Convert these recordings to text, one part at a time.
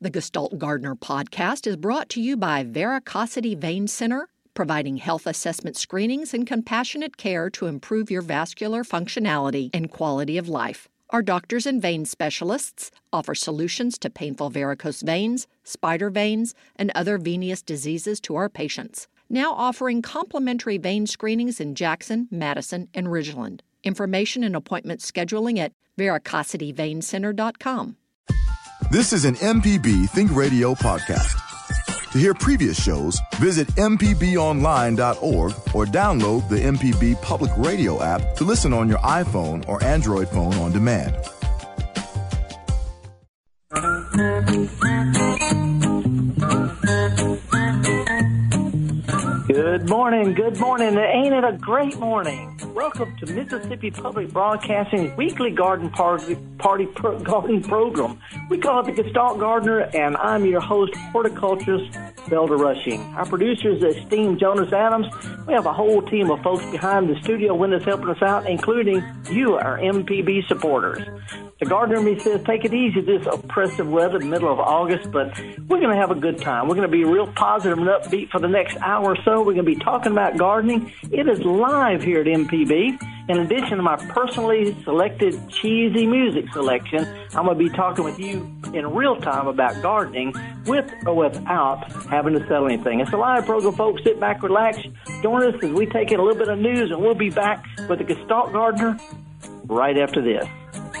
The Gestalt Gardener podcast is brought to you by Veracosity Vein Center, providing health assessment screenings and compassionate care to improve your vascular functionality and quality of life. Our doctors and vein specialists offer solutions to painful varicose veins, spider veins, and other venous diseases to our patients. Now offering complimentary vein screenings in Jackson, Madison, and Ridgeland. Information and appointment scheduling at veracosityveincenter.com. This is an MPB Think Radio podcast. To hear previous shows, visit MPBOnline.org or download the MPB Public Radio app to listen on your iPhone or Android phone on demand. Good morning, good morning. Ain't it a great morning? Welcome to Mississippi Public Broadcasting weekly garden party, party pro, garden program. We call it the Gestalt Gardener, and I'm your host, horticulturist Felder Rushing. Our producer is esteemed Jonas Adams. We have a whole team of folks behind the studio windows helping us out, including you, our MPB supporters. The gardener me says, take it easy this oppressive weather, the middle of August, but we're going to have a good time. We're going to be real positive and upbeat for the next hour or so. We're going to be talking about gardening. It is live here at MPB. In addition to my personally selected cheesy music selection, I'm going to be talking with you in real time about gardening with or without having to sell anything. It's a live program, folks. Sit back, relax. Join us as we take in a little bit of news, and we'll be back with the Gestalt Gardener right after this.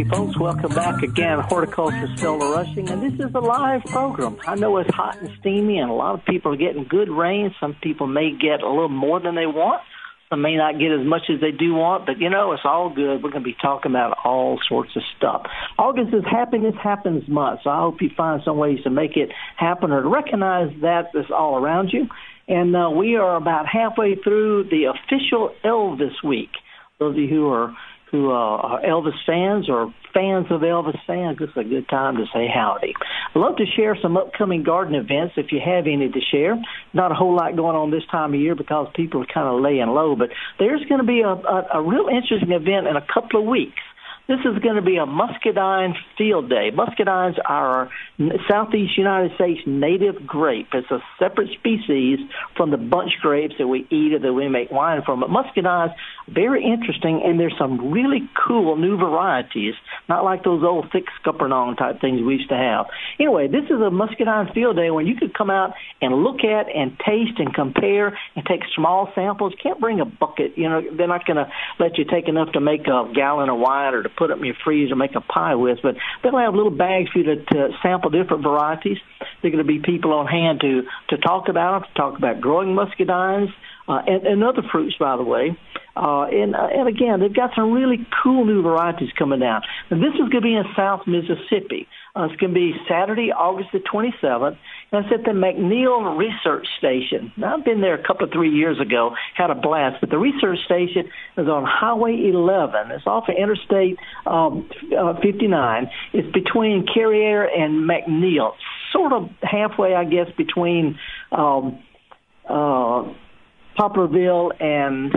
Dokie, folks. Welcome back again. Horticulture Felder Rushing, and this is a live program. I know it's hot and steamy, and a lot of people are getting good rain. Some people may get a little more than they want. Some may not get as much as they do want, but you know, it's all good. We're going to be talking about all sorts of stuff. August is Happiness Happens Month, so I hope you find some ways to make it happen or to recognize that it's all around you. And uh, we are about halfway through the official Elvis week. Those of you who are who uh, are Elvis fans or fans of Elvis fans, this is a good time to say howdy. I'd love to share some upcoming garden events if you have any to share. Not a whole lot going on this time of year because people are kind of laying low, but there's going to be a, a, a real interesting event in a couple of weeks. This is going to be a muscadine field day. Muscadines are southeast United States native grape. It's a separate species from the bunch grapes that we eat or that we make wine from. But muscadines, very interesting, and there's some really cool new varieties, not like those old thick scuppernong type things we used to have. Anyway, this is a muscadine field day when you could come out and look at and taste and compare and take small samples. Can't bring a bucket, you know, they're not going to let you take enough to make a gallon of wine or to put it in your freezer, make a pie with. But they'll have little bags for you to, to sample different varieties. There are going to be people on hand to to talk about them, to talk about growing muscadines uh, and, and other fruits, by the way. Uh, and uh, and again, they've got some really cool new varieties coming down. And this is going to be in South Mississippi. Uh, it's going to be Saturday, August the 27th, and it's at the McNeill Research Station. Now, I've been there a couple of three years ago, had a blast, but the research station is on Highway 11. It's off of Interstate um, uh, 59. It's between Carriere and McNeill, sort of halfway, I guess, between um, uh, Poplarville and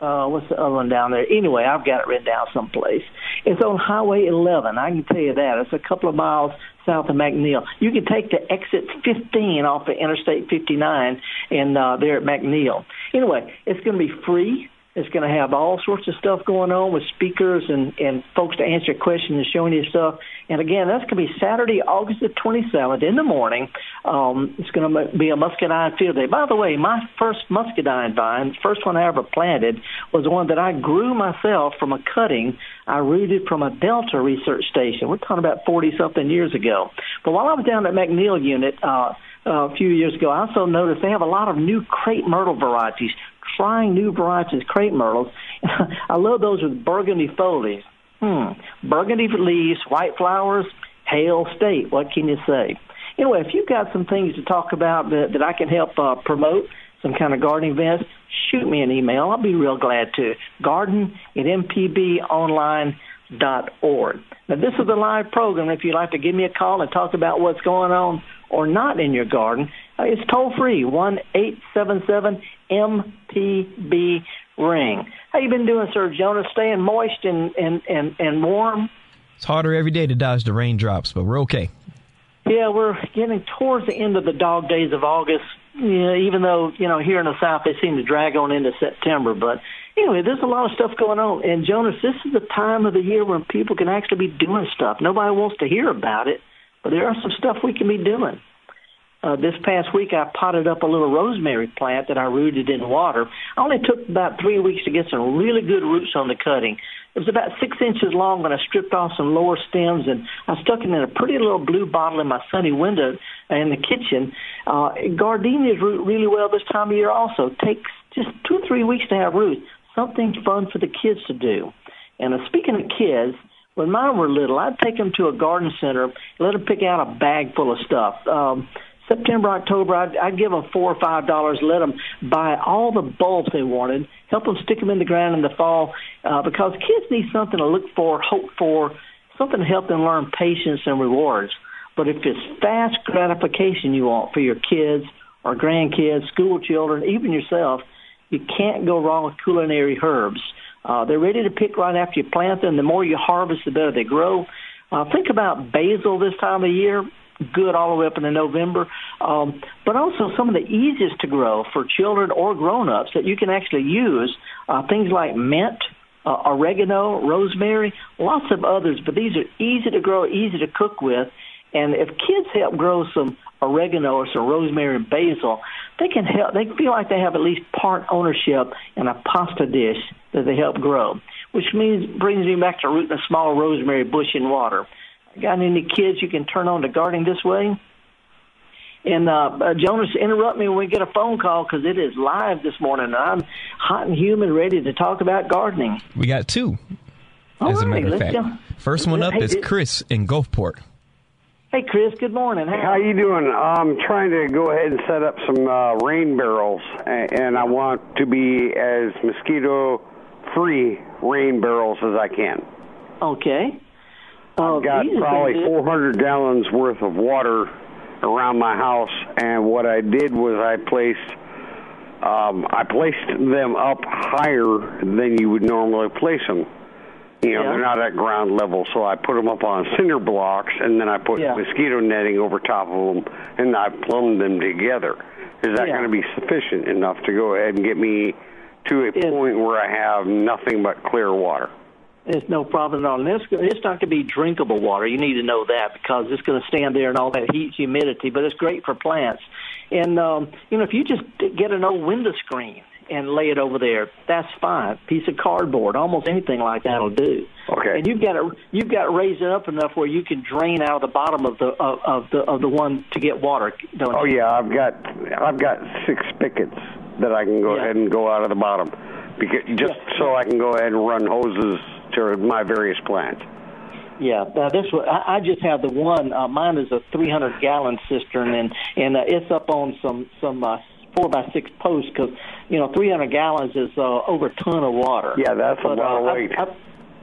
uh, what's the other one down there? Anyway, I've got it written down someplace. It's on Highway 11. I can tell you that. It's a couple of miles south of McNeill. You can take the exit 15 off of Interstate 59 and uh, there at McNeill. Anyway, it's going to be free. It's going to have all sorts of stuff going on with speakers and, and folks to answer questions and showing you stuff. And again, that's going to be Saturday, August the 27th in the morning. Um, it's going to be a muscadine field day. By the way, my first muscadine vine, the first one I ever planted, was one that I grew myself from a cutting I rooted from a Delta research station. We're talking about 40 something years ago. But while I was down at McNeill unit, uh, uh, a few years ago, I also noticed they have a lot of new crepe myrtle varieties, trying new varieties, crepe myrtles. I love those with burgundy foliage. Hmm. Burgundy leaves, white flowers, hail state. What can you say? Anyway, if you've got some things to talk about that, that I can help uh, promote, some kind of gardening events, shoot me an email. I'll be real glad to. Garden at mpbonline.org. Now, this is a live program. If you'd like to give me a call and talk about what's going on or not in your garden, uh, it's toll free, one eight seven seven MPB ring. How you been doing, Sir Jonas? Staying moist and, and, and, and warm? It's harder every day to dodge the raindrops, but we're okay. Yeah, we're getting towards the end of the dog days of August. Yeah, even though you know here in the South they seem to drag on into September, but anyway, there's a lot of stuff going on. And Jonas, this is the time of the year when people can actually be doing stuff. Nobody wants to hear about it, but there are some stuff we can be doing. Uh, this past week, I potted up a little rosemary plant that I rooted in water. I only took about three weeks to get some really good roots on the cutting. It was about six inches long when I stripped off some lower stems and I stuck it in a pretty little blue bottle in my sunny window in the kitchen. Uh, gardenias root really well this time of year also. Takes just two or three weeks to have roots. Something fun for the kids to do. And uh, speaking of kids, when mine were little, I'd take them to a garden center, let them pick out a bag full of stuff. Um, September, October, I'd, I'd give them four or five dollars, let them buy all the bulbs they wanted, help them stick them in the ground in the fall, uh, because kids need something to look for, hope for, something to help them learn patience and rewards. But if it's fast gratification you want for your kids or grandkids, school children, even yourself, you can't go wrong with culinary herbs. Uh, they're ready to pick right after you plant them. The more you harvest, the better they grow. Uh, think about basil this time of year good all the way up into November. Um, but also some of the easiest to grow for children or grown-ups that you can actually use. Uh, things like mint, uh, oregano, rosemary, lots of others. But these are easy to grow, easy to cook with. And if kids help grow some oregano or some rosemary and basil, they can help. They feel like they have at least part ownership in a pasta dish that they help grow, which means brings me back to rooting a small rosemary bush in water got any kids you can turn on to gardening this way? And uh, uh, Jonas, interrupt me when we get a phone call because it is live this morning. And I'm hot and humid, ready to talk about gardening. We got two, All as right, a matter of fact. go. First one up Hey, is Chris in Gulfport. Hey, Chris. Good morning. How you doing? I'm trying to go ahead and set up some uh, rain barrels, a- and I want to be as mosquito-free rain barrels as I can. Okay. Got these have been probably 400 gallons worth of water around my house, and what I did was I placed um, I placed them up higher than you would normally place them. You know, Yeah. they're not at ground level, so I put them up on cinder blocks, and then I put Yeah. mosquito netting over top of them, and I plumbed them together. Is that Yeah. going to be sufficient enough to go ahead and get me to a point where I have nothing but clear water? It's no problem at all. And it's, it's not going to be drinkable water. You need to know that because it's going to stand there and all that heat, humidity. But it's great for plants. And um, you know, if you just get an old window screen and lay it over there, that's fine. Piece of cardboard, almost anything like that'll do. Okay. And you've got to you've got to raise it up enough where you can drain out of the bottom of the of, of the of the one to get water. Don't Oh you? yeah, I've got I've got six spigots that I can go Yeah. ahead and go out of the bottom, because just Yeah. so I can go ahead and run hoses to my various plants. Yeah, uh, this one, I, I just have the one. Uh, mine is a 300 gallon cistern, and and uh, it's up on some some uh, four by six posts because you know 300 gallons is uh, over a ton of water. Yeah, that's a But, lot of uh, I- weight. I-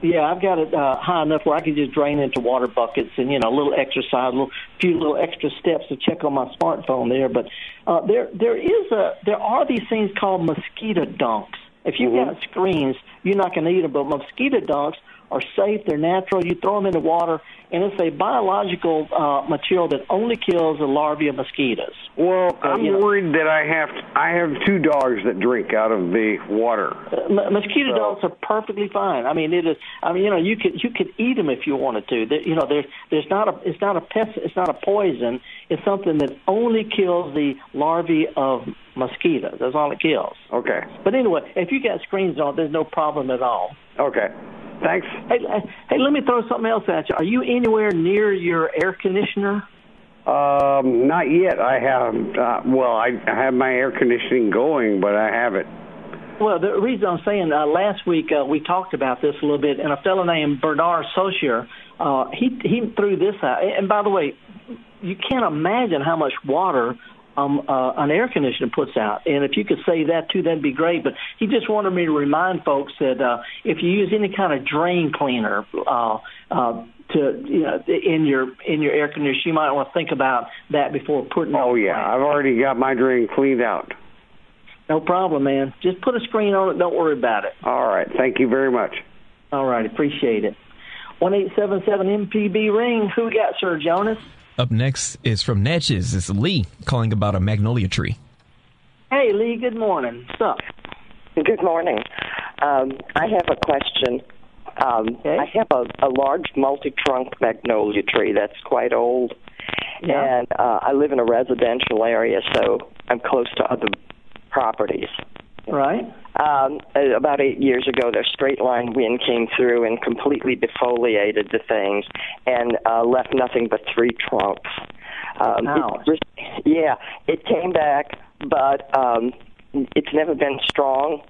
yeah, I've got it uh, high enough where I can just drain into water buckets and you know a little exercise, a little few little extra steps to check on my smartphone there. But uh, there there is a there are these things called mosquito dunks. If you've Mm-hmm. got screens, you're not going to eat them. But mosquito dunks are safe. They're natural. You throw them in the water, and it's a biological uh, material that only kills the larvae of mosquitoes. Well, I'm you know. worried that I have I have two dogs that drink out of the water. Uh, mosquito So- dunks are perfectly fine. I mean, it is. I mean, you know, you could you could eat them if you wanted to. There, you know, there's there's not a it's not a pest. It's not a poison. It's something that only kills the larvae of mosquitoes. That's all it kills. Okay. But anyway, if you got screens on, there's no problem at all. Okay. Thanks. Hey, hey, let me throw something else at you. Are you anywhere near your air conditioner? Um, not yet. I have. Uh, well, I, I have my air conditioning going, but I haven't. Well, the reason I'm saying uh, last week uh, we talked about this a little bit, and a fellow named Bernard Saussure, uh, he he threw this out. And by the way, you can't imagine how much water um, uh, an air conditioner puts out. And if you could say that too, that'd be great. But he just wanted me to remind folks that uh, if you use any kind of drain cleaner, uh, uh, to you know in your in your air conditioner, you might want to think about that before putting. Oh yeah, I've already got my drain cleaned out. No problem, man. Just put a screen on it. Don't worry about it. All right. Thank you very much. All right. Appreciate it. One eight seven seven MPB ring. Who got, Sir Jonas? Up next is from Natchez. It's Lee calling about a magnolia tree. Hey, Lee. Good morning. What's up? Good morning. Um, I have a question. Um, Okay. I have a, a large multi-trunk magnolia tree that's quite old, Yeah. and uh, I live in a residential area, so I'm close to other properties. Right. Um, uh, about eight years ago, the straight line wind came through and completely defoliated the things and uh, left nothing but three trunks. Um, Ouch. it, yeah, it came back, but um, it's never been strong.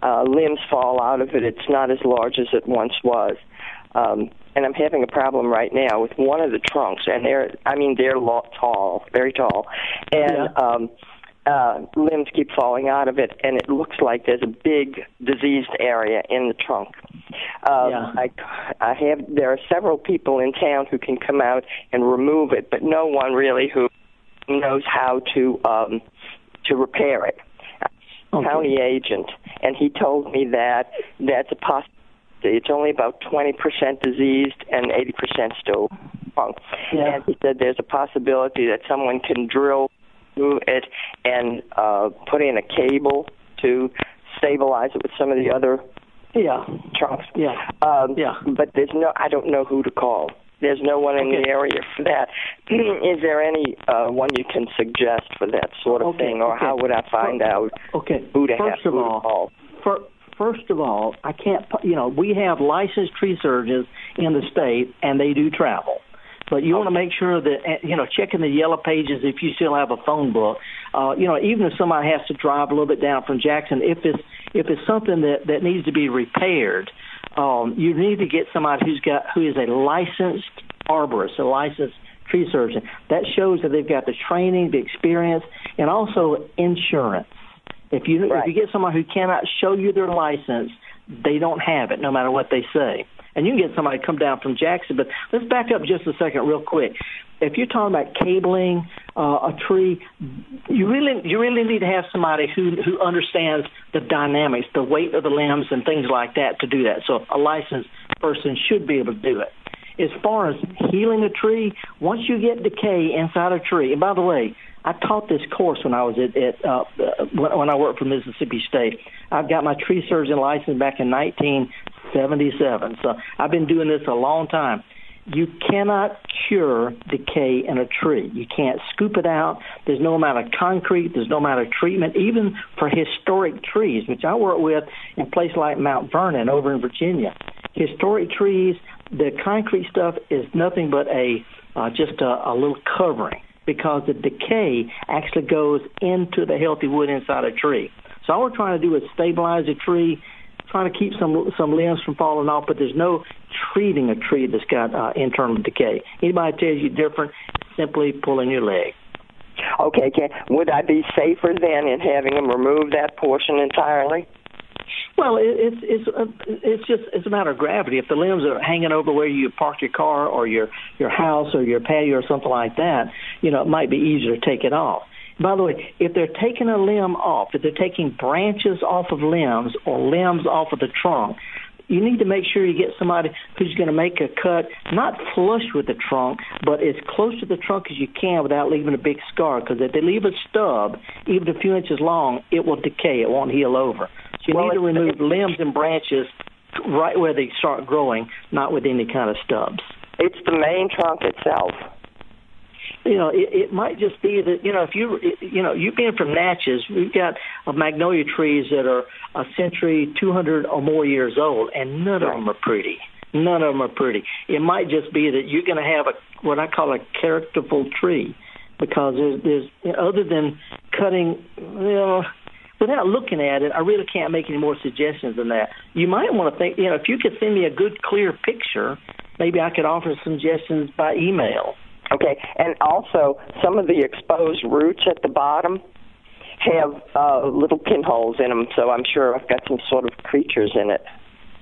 Uh, limbs fall out of it. It's not as large as it once was. Um, and I'm having a problem right now with one of the trunks, and they're, I mean, they're lo- tall, very tall, and Yeah. um, uh, limbs keep falling out of it, and it looks like there's a big diseased area in the trunk. Um, Yeah. I, I have. There are several people in town who can come out and remove it, but no one really who knows how to um, to repair it. Okay. County agent, and he told me that that's a possibility. It's only about 20% diseased and 80% still strong. Yeah. And he said there's a possibility that someone can drill it and uh, put in a cable to stabilize it with some of the other Yeah. trunks. Yeah. Um, Yeah. But there's no, I don't know who to call. There's no one in Okay. the area for that. Is there any uh, one you can suggest for that sort of Okay, thing, or okay. how would I find out Okay. who to First have, of all, call? fir- first of all, I can't. You know, we have licensed tree surgeons in the state, and they do travel. But you want to make sure that eh, you know checking the yellow pages if you still have a phone book. Uh, you know, even if somebody has to drive a little bit down from Jackson, if it's if it's something that that needs to be repaired, um, you need to get somebody who's got who is a licensed arborist, a licensed tree surgeon. That shows that they've got the training, the experience, and also insurance. If you Right. if you get someone who cannot show you their license, they don't have it, no matter what they say. And you can get somebody to come down from Jackson. But let's back up just a second, real quick. If you're talking about cabling uh, a tree, you really you really need to have somebody who who understands the dynamics, the weight of the limbs, and things like that to do that. So a licensed person should be able to do it. As far as healing a tree, once you get decay inside a tree, and by the way, I taught this course when I was at, at uh, when, when I worked for Mississippi State. I've got my tree surgeon license back in 1977, so I've been doing this a long time. You cannot cure decay in a tree. You can't scoop it out. There's no amount of concrete. There's no amount of treatment, even for historic trees, which I work with in places like Mount Vernon over in Virginia. Historic trees, the concrete stuff is nothing but a uh, just a, a little covering because the decay actually goes into the healthy wood inside a tree. So all we're trying to do is stabilize a tree, trying to keep some some limbs from falling off, but there's no treating a tree that's got uh, internal decay. Anybody tells you different, simply pulling your leg. Okay, can, would I be safer then in having them remove that portion entirely? Well, it, it's it's uh, it's just it's a matter of gravity. If the limbs are hanging over where you park your car or your your house or your patio or something like that, you know, it might be easier to take it off. By the way, if they're taking a limb off, if they're taking branches off of limbs or limbs off of the trunk, you need to make sure you get somebody who's going to make a cut not flush with the trunk, but as close to the trunk as you can without leaving a big scar. Because if they leave a stub, even a few inches long, it will decay. It won't heal over. So you Well, need to remove limbs and branches right where they start growing, not with any kind of stubs. It's the main trunk itself. You know, it, it might just be that you know if you you know you being from Natchez, we've got uh, magnolia trees that are a century, two hundred or more years old, and none of them are pretty. None of them are pretty. It might just be that you're going to have a what I call a characterful tree, because there's, there's you know, other than cutting, you know, without looking at it, I really can't make any more suggestions than that. You might want to think, you know, if you could send me a good, clear picture, maybe I could offer suggestions by email. Okay, and also some of the exposed roots at the bottom have uh, little pinholes in them, so I'm sure I've got some sort of creatures in it.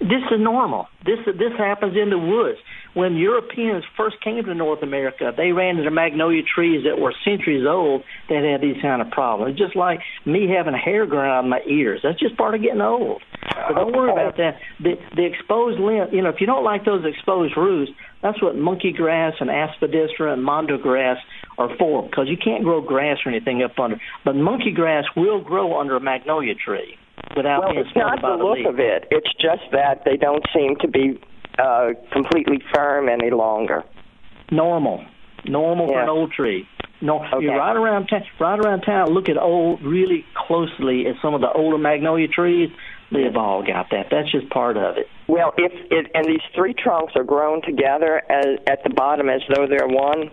This is normal. This this happens in the woods. When Europeans first came to North America, they ran into magnolia trees that were centuries old that had these kind of problems. Just like me having hair growing out of my ears. That's just part of getting old. So don't worry about that. The the exposed limb, you know, if you don't like those exposed roots, that's what monkey grass and aspidistra and mondo grass are for, because you can't grow grass or anything up under. But monkey grass will grow under a magnolia tree without well, being it's not the look leaf. of it. It's just that they don't seem to be uh, completely firm any longer. Normal, normal yeah. for an old tree. No, okay. you're right around town. Right around town. Look at old, really closely at some of the older magnolia trees. They've all got that. That's just part of it. Well, if it and these three trunks are grown together as, at the bottom as though they're one.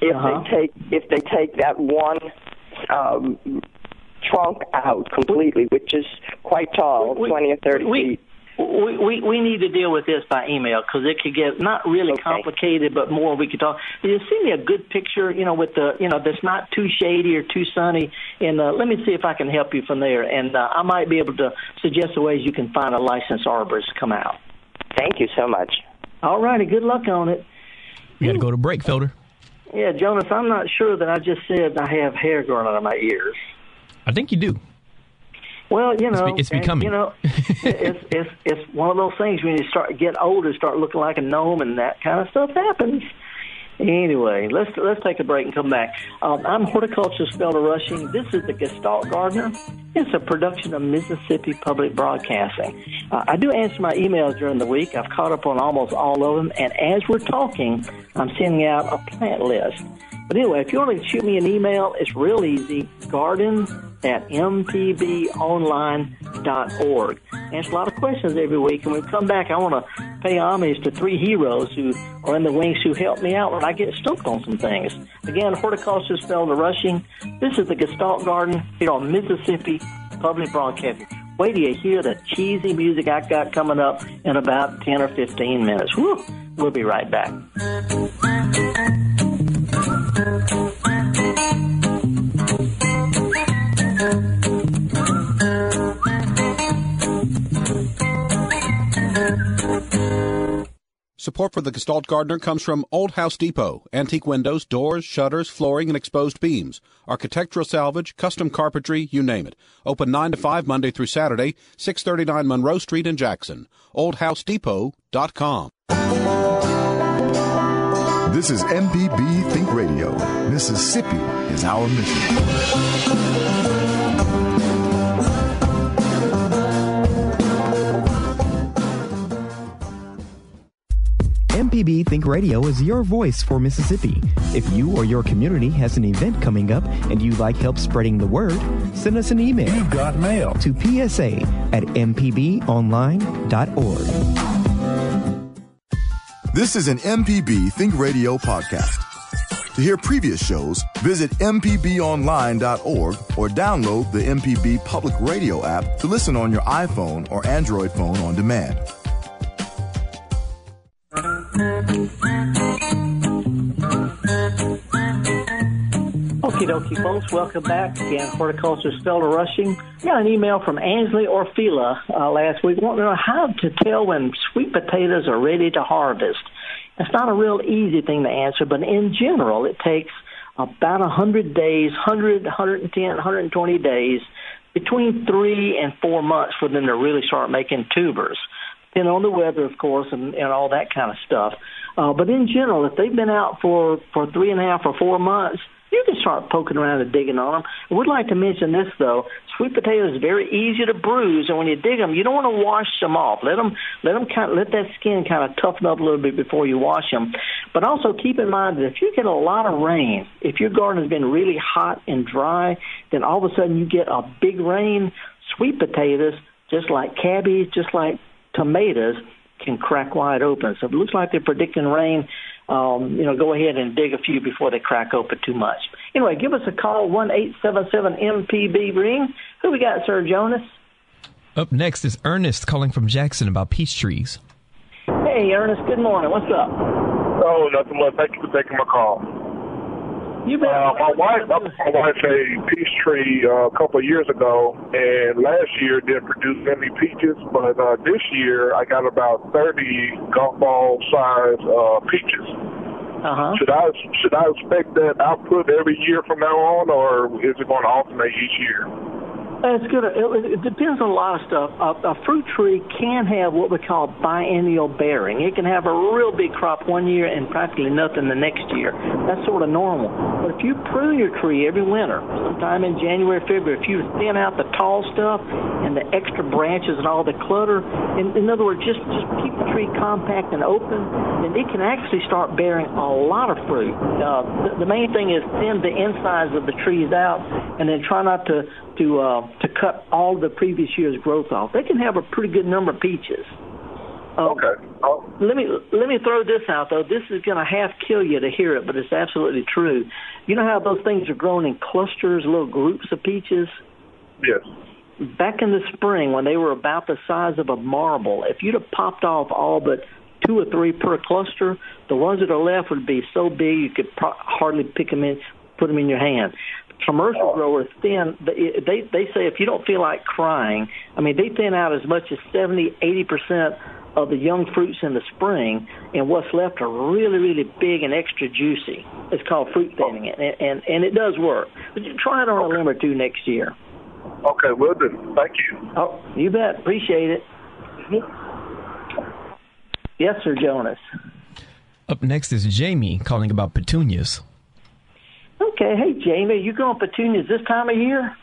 If uh-huh. they take if they take that one um, trunk out completely, which is quite tall, we, twenty or thirty we, feet. We, we we need to deal with this by email because it could get not really okay. complicated, but more we could talk. You see me a good picture, you know, with the you know that's not too shady or too sunny, and uh, let me see if I can help you from there, and uh, I might be able to suggest the ways you can find a licensed arborist to come out. Thank you so much. All righty, good luck on it. We got to go to break, Felder. Yeah, Jonas, I'm not sure that I just said I have hair growing out of my ears. I think you do. Well, you know, it's, it's becoming. You know, it's it's it's one of those things when you start get older, start looking like a gnome, and that kind of stuff happens. Anyway, let's let's take a break and come back. Um, I'm horticulturist Felder Rushing. This is the Gestalt Gardener. It's a production of Mississippi Public Broadcasting. Uh, I do answer my emails during the week. I've caught up on almost all of them, and as we're talking, I'm sending out a plant list. But anyway, if you want to shoot me an email, it's real easy. Garden at mpbonline.org. Answer a lot of questions every week. And when we come back, I want to pay homage to three heroes who are in the wings who helped me out when I get stumped on some things. Again, horticulturist Felder Rushing. This is the Gestalt Garden here on Mississippi Public Broadcasting. Wait till you hear the cheesy music I got coming up in about 10 or 15 minutes. Woo! We'll be right back. Support for the Gestalt Gardener comes from Old House Depot. Antique windows, doors, shutters, flooring, and exposed beams. Architectural salvage, custom carpentry, you name it. Open 9 to 5 Monday through Saturday, 639 Monroe Street in Jackson. OldHouseDepot.com. This is MPB Think Radio. Mississippi is our mission. MPB Think Radio is your voice for Mississippi. If you or your community has an event coming up and you'd like help spreading the word, send us an email. You've got mail to PSA at MPBOnline.org. This is an MPB Think Radio podcast. To hear previous shows, visit MPBOnline.org or download the MPB Public Radio app to listen on your iPhone or Android phone on demand. Okie dokie, folks. Welcome back again. Horticulturist Felder Rushing. We Got an email from Ansley Orfila uh, last week wanting to know how to tell when sweet potatoes are ready to harvest. It's not a real easy thing to answer, but in general, it takes about 100 days, 100, 110, 120 days, between three and four months for them to really start making tubers. Depending on the weather, of course, and, and all that kind of stuff. Uh, but in general, if they've been out for, for three and a half or four months, you can start poking around and digging on them. I would like to mention this though: sweet potatoes is very easy to bruise, and when you dig them, you don't want to wash them off. Let them let them kind of, let that skin kind of toughen up a little bit before you wash them. But also keep in mind that if you get a lot of rain, if your garden has been really hot and dry, then all of a sudden you get a big rain. Sweet potatoes, just like cabbage, just like tomatoes, can crack wide open. So it looks like they're predicting rain, um, you know, go ahead and dig a few before they crack open too much. Anyway, give us a call, one eight seven seven MPB ring. Who we got, Sir Jonas? Up next is Ernest calling from Jackson about peach trees. Hey, Ernest. Good morning. What's up? Oh, nothing much. Thank you for taking my call. You. Uh, my wife, my wife a peach tree uh, a couple of years ago, and last year didn't produce any peaches, but uh, this year I got about 30 golf ball size uh, peaches. Uh-huh. Should I should I expect that output every year from now on, or is it going to alternate each year? It's good. It, it depends on a lot of stuff. A, a fruit tree can have what we call biennial bearing. It can have a real big crop one year and practically nothing the next year. That's sort of normal. But if you prune your tree every winter, sometime in January, February, if you thin out the tall stuff and the extra branches and all the clutter, in, in other words, just just keep the tree compact and open, then it can actually start bearing a lot of fruit. Uh, the, the main thing is thin the insides of the trees out, and then try not to to uh, to cut all the previous year's growth off. They can have a pretty good number of peaches. Uh, okay. Oh. Let me let me throw this out though. This is going to half kill you to hear it, but it's absolutely true. You know how those things are grown in clusters, little groups of peaches. Yes. Back in the spring, when they were about the size of a marble, if you'd have popped off all but two or three per cluster, the ones that are left would be so big you could pro- hardly pick them in, put them in your hand commercial oh. growers thin they they say if you don't feel like crying i mean they thin out as much as 70 80 percent of the young fruits in the spring and what's left are really really big and extra juicy. It's called fruit oh. thinning and and, and it does work. But you try it on okay. a limb or two next year. Okay will do. Thank you. Oh you bet. Appreciate it. Yes sir jonas. Up next is jamie calling about petunias Okay, hey Jamie, you growing petunias this time of year?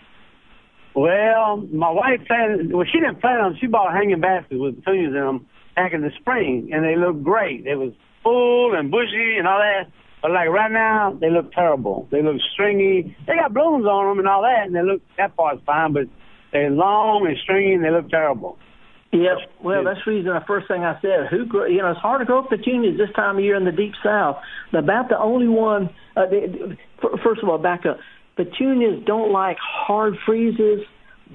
Well, my wife planted. Well, she didn't plant them. She bought a hanging basket with petunias in them back in the spring, and they looked great. It was full and bushy and all that. But like right now, they look terrible. They look stringy. They got blooms on them and all that, and they look that part's fine, but they're long and stringy and they look terrible. Yep. Well, that's the reason the first thing I said. Who, you know, it's hard to grow petunias this time of year in the deep south. About the only one. Uh, they, first of all, back up. Petunias don't like hard freezes.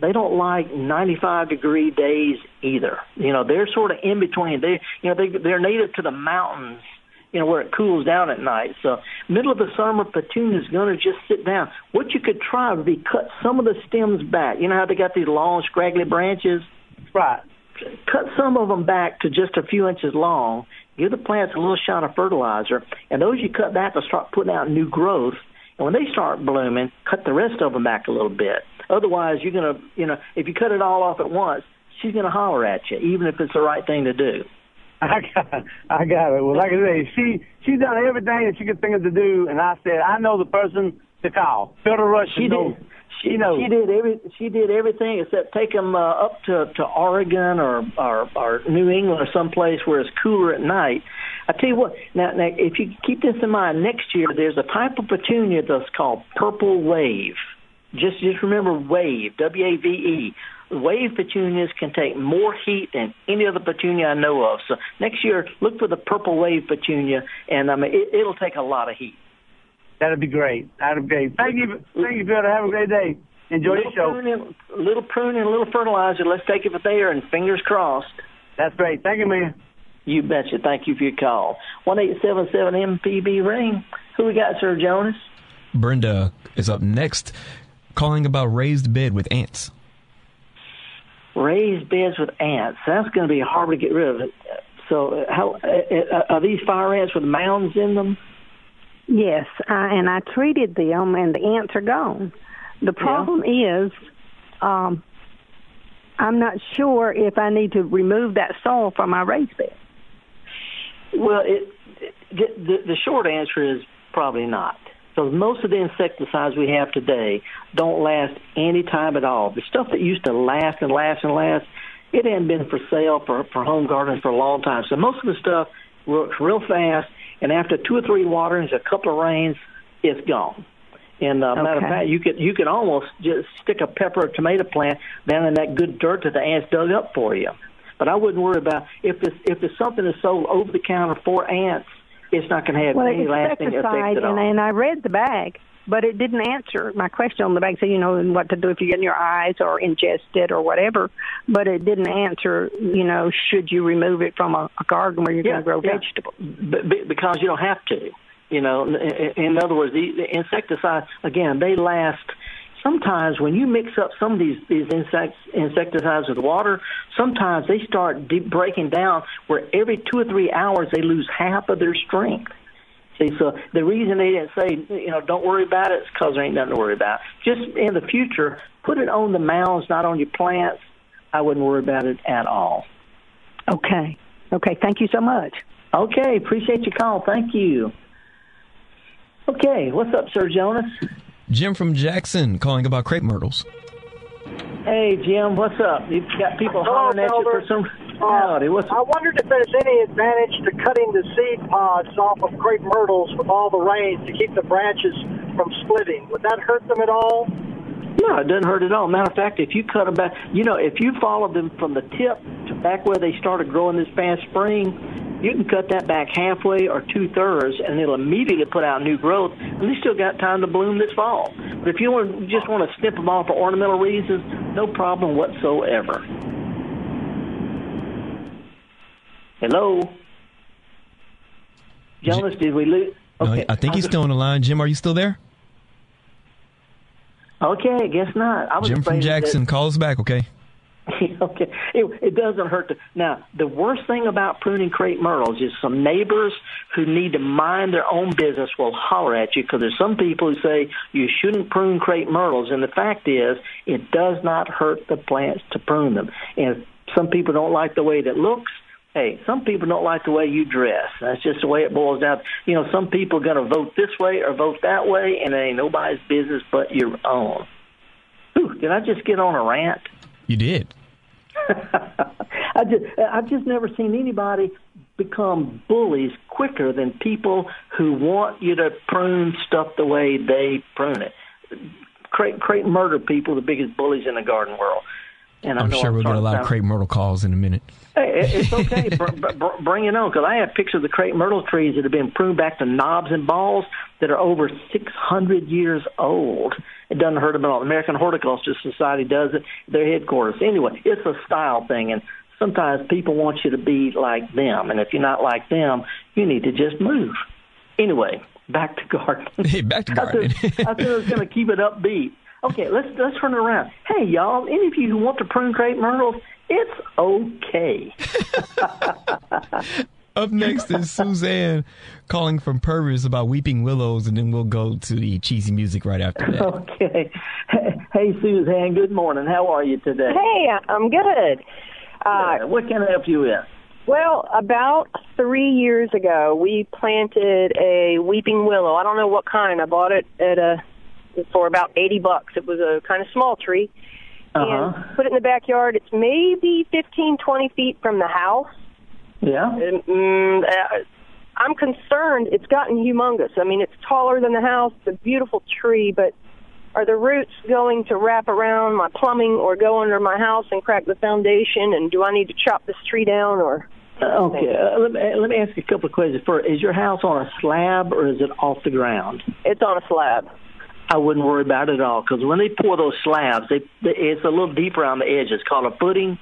They don't like 95 degree days either. You know, they're sort of in between. They, you know, they they're native to the mountains. You know, where it cools down at night. So, middle of the summer, petunias going to just sit down. What you could try would be cut some of the stems back. You know how they got these long, scraggly branches? Right cut some of them back to just a few inches long. Give the plants a little shot of fertilizer, and those you cut back will start putting out new growth. And when they start blooming, cut the rest of them back a little bit. Otherwise, you're gonna, you know, if you cut it all off at once, she's gonna holler at you, even if it's the right thing to do. I got, I got it. Well, like I say, she she's done everything that she could think of to do, and I said I know the person to call. Phil Rush. She did. She knows. She did every. She did everything except take them uh, up to to Oregon or, or or New England or someplace where it's cooler at night. I tell you what. Now, now, if you keep this in mind, next year there's a type of petunia that's called purple wave. Just just remember wave. W A V E. Wave petunias can take more heat than any other petunia I know of. So next year, look for the purple wave petunia, and I mean it, it'll take a lot of heat. That'd be great. That'd be great. Thank you, thank you, Bill. Have a great day. Enjoy little your show. Pruning, little pruning, a little fertilizer. Let's take it from there, and fingers crossed. That's great. Thank you, man. You betcha. Thank you for your call. One eight seven seven MPB ring. Who we got, Sir Jonas? Brenda is up next, calling about raised bed with ants. Raised beds with ants. That's going to be hard to get rid of. So, how uh, uh, are these fire ants with mounds in them? Yes, I, and I treated them, and the ants are gone. The problem yeah. is, um, I'm not sure if I need to remove that soil from my raised bed. Well, it, it, the, the short answer is probably not. Because most of the insecticides we have today don't last any time at all. The stuff that used to last and last and last, it hadn't been for sale for, for home gardening for a long time. So most of the stuff works real fast and after two or three waterings, a couple of rains, it's gone. And uh, okay. matter of fact, you could you could almost just stick a pepper or tomato plant down in that good dirt that the ants dug up for you. But I wouldn't worry about if it's if it's something that's sold over the counter for ants, it's not going to have well, any lasting effect at all. And, and I read the bag, but it didn't answer my question on the back. So you know what to do if you get in your eyes or ingest it or whatever. But it didn't answer. You know, should you remove it from a, a garden where you're Yeah, going to grow yeah. vegetables? Because you don't have to. You know, in, other words, the, the insecticides again they last. Sometimes when you mix up some of these these insects insecticides with water, sometimes they start deep breaking down where every two or three hours they lose half of their strength. See, so the reason they didn't say, you know, don't worry about it is because there ain't nothing to worry about. Just in the future, put it on the mounds, not on your plants. I wouldn't worry about it at all. Okay. Okay. Thank you so much. Okay, appreciate your call. Thank you. Okay, what's up, Sir Jonas? Jim from Jackson calling about crepe myrtles. Hey, Jim, what's up? You've got people Hello, hollering at you for some. Howdy, what's I wondered if there's any advantage to cutting the seed pods off of crepe myrtles with all the rains to keep the branches from splitting. Would that hurt them at all? No, it doesn't hurt at all. Matter of fact, if you cut them back, you know, if you follow them from the tip to back where they started growing this past spring, you can cut that back halfway or two thirds, and it'll immediately put out new growth, and they still got time to bloom this fall. But if you want, just want to snip them off for ornamental reasons, no problem whatsoever. Hello, Jonas, did we lose? No, I think he's still on the line. Jim, are you still there? Okay, I guess not. I was Jim from that- Jackson, call us back, okay? okay, it, it doesn't hurt to. Now, the worst thing about pruning crepe myrtles is some neighbors who need to mind their own business will holler at you because there's some people who say you shouldn't prune crepe myrtles, and the fact is, it does not hurt the plants to prune them. And if some people don't like the way that looks. Hey, some people don't like the way you dress. That's just the way it boils down. You know, some people are going to vote this way or vote that way, and it ain't nobody's business but your own. Ooh, did I just get on a rant? You did. I just I've just never seen anybody become bullies quicker than people who want you to prune stuff the way they prune it. Crepe crepe myrtle people the biggest bullies in the garden world. And I I'm sure we'll get a lot of crepe myrtle calls in a minute. It's okay. br- br- bring it on, because I have pictures of the crepe myrtle trees that have been pruned back to knobs and balls that are over 600 years old. It doesn't hurt them at all. The American Horticultural Society does it. Their headquarters. Anyway, it's a style thing, and sometimes people want you to be like them, and if you're not like them, you need to just move. Anyway, back to gardening. Hey, back to I gardening. said, I said I was going to keep it upbeat. Okay, let's let's turn it around. Hey, y'all, any of you who want to prune crepe myrtles, it's okay. Up next is Suzanne calling from Purvis about weeping willows, and then we'll go to the cheesy music right after that. Okay. Hey, Suzanne, good morning. How are you today? Hey, I'm good. Uh, what can I help you with? Well, about three years ago, we planted a weeping willow. I don't know what kind. I bought it at a for about eighty bucks. It was a kind of small tree, Uh-huh. and put it in the backyard. It's maybe fifteen, twenty feet from the house. Yeah. And, mm, uh, I'm concerned. It's gotten humongous. I mean, it's taller than the house. It's a beautiful tree, but are the roots going to wrap around my plumbing or go under my house and crack the foundation? And do I need to chop this tree down or? Okay. Uh, let, me, let me ask you a couple of questions. First, is your house on a slab or is it off the ground? It's on a slab. I wouldn't worry about it at all because when they pour those slabs, they, they it's a little deeper on the edge. It's called a footing,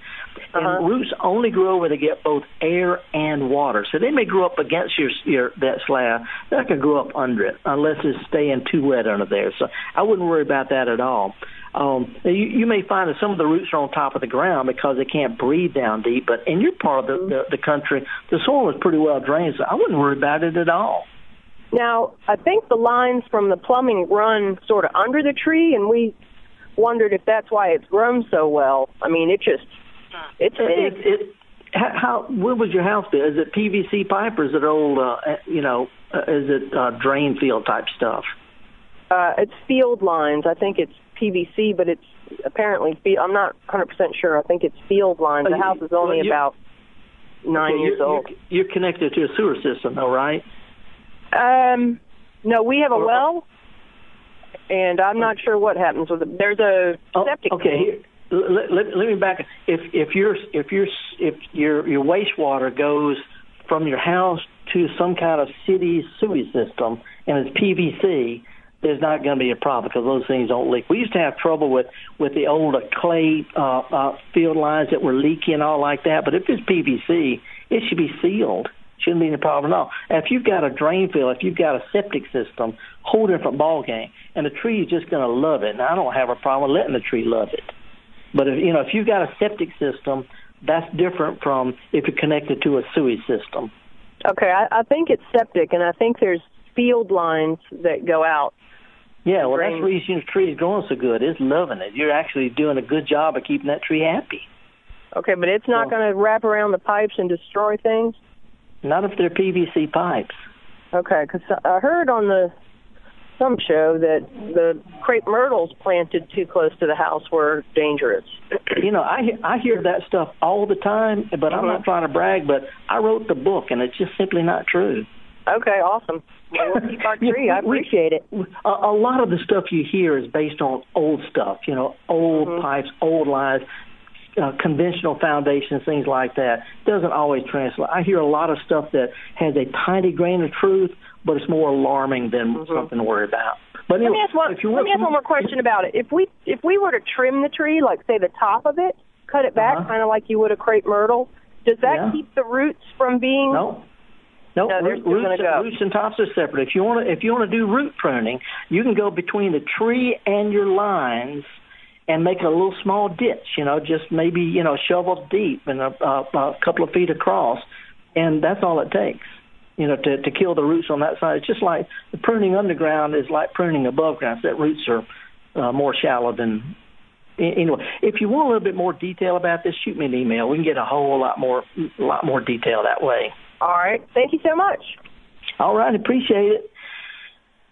and roots only grow where they get both air and water. So they may grow up against your your that slab. Going to grow up under it unless it's staying too wet under there. So I wouldn't worry about that at all. Um, you, you may find that some of the roots are on top of the ground because they can't breathe down deep. But in your part of the, the, the country, the soil is pretty well drained, so I wouldn't worry about it at all. Now, I think the lines from the plumbing run sort of under the tree, and we wondered if that's why it's grown so well. I mean, it just it's It, big. it, how, how where was your house built? Is it PVC pipe or is it old? Uh, you know, uh, is it uh, drain field type stuff? Uh, it's field lines. I think it's PVC, but it's apparently. I'm not 100 percent sure. I think it's field lines. The house is only well, about nine Okay, years you're, old. You're, you're connected to a sewer system, though, right? Um, no, we have a well, and I'm not sure what happens with it. There's a septic Oh, Okay, let, let, let me back. If if your if your if your your wastewater goes from your house to some kind of city sewage system and it's PVC, there's not going to be a problem because those things don't leak. We used to have trouble with with the old clay uh, uh, field lines that were leaky and all like that. But if it's PVC, it should be sealed. Shouldn't be any problem at all. And if you've got a drain field, if you've got a septic system, whole different ball game. And the tree is just going to love it. And I don't have a problem letting the tree love it. But if you know, if you've got a septic system, that's different from if you're connected to a sewage system. Okay, I, I think it's septic, and I think there's field lines that go out. Yeah, well, that's the reason the tree is growing so good. It's loving it. You're actually doing a good job of keeping that tree happy. Okay, but it's not going to wrap around the pipes and destroy things. Not if they're PVC pipes. Okay, because I heard on the some show that the crepe myrtles planted too close to the house were dangerous. you know, I I hear that stuff all the time, but I'm not trying to brag, but I wrote the book, and it's just simply not true. Okay, awesome. Well, we'll keep our tree. I appreciate it. A, a lot of the stuff you hear is based on old stuff, you know, old Mm-hmm. pipes, old lines, uh, conventional foundations, things like that. Doesn't always translate. I hear a lot of stuff that has a tiny grain of truth, but it's more alarming than something to worry about. But Mm-hmm. let anyway, me ask one. if you Let me ask one more question about it. If we if we were to trim the tree, like say the top of it, cut it back, Uh-huh. kind of like you would a crepe myrtle, does that Yeah. keep the roots from being? No. No, No, root- roots, go. roots and tops are separate. If you want to, if you want to do root pruning, you can go between the tree and your lines and make a little small ditch. You know, just maybe you know shovel deep and a, a, a couple of feet across, and that's all it takes. You know, to to kill the roots on that side. It's just like the pruning underground is like pruning above ground. So that roots are uh, more shallow than. Anyway, if you want a little bit more detail about this, shoot me an email. We can get a whole lot more, a lot more detail that way. All right. Thank you so much. All right, appreciate it.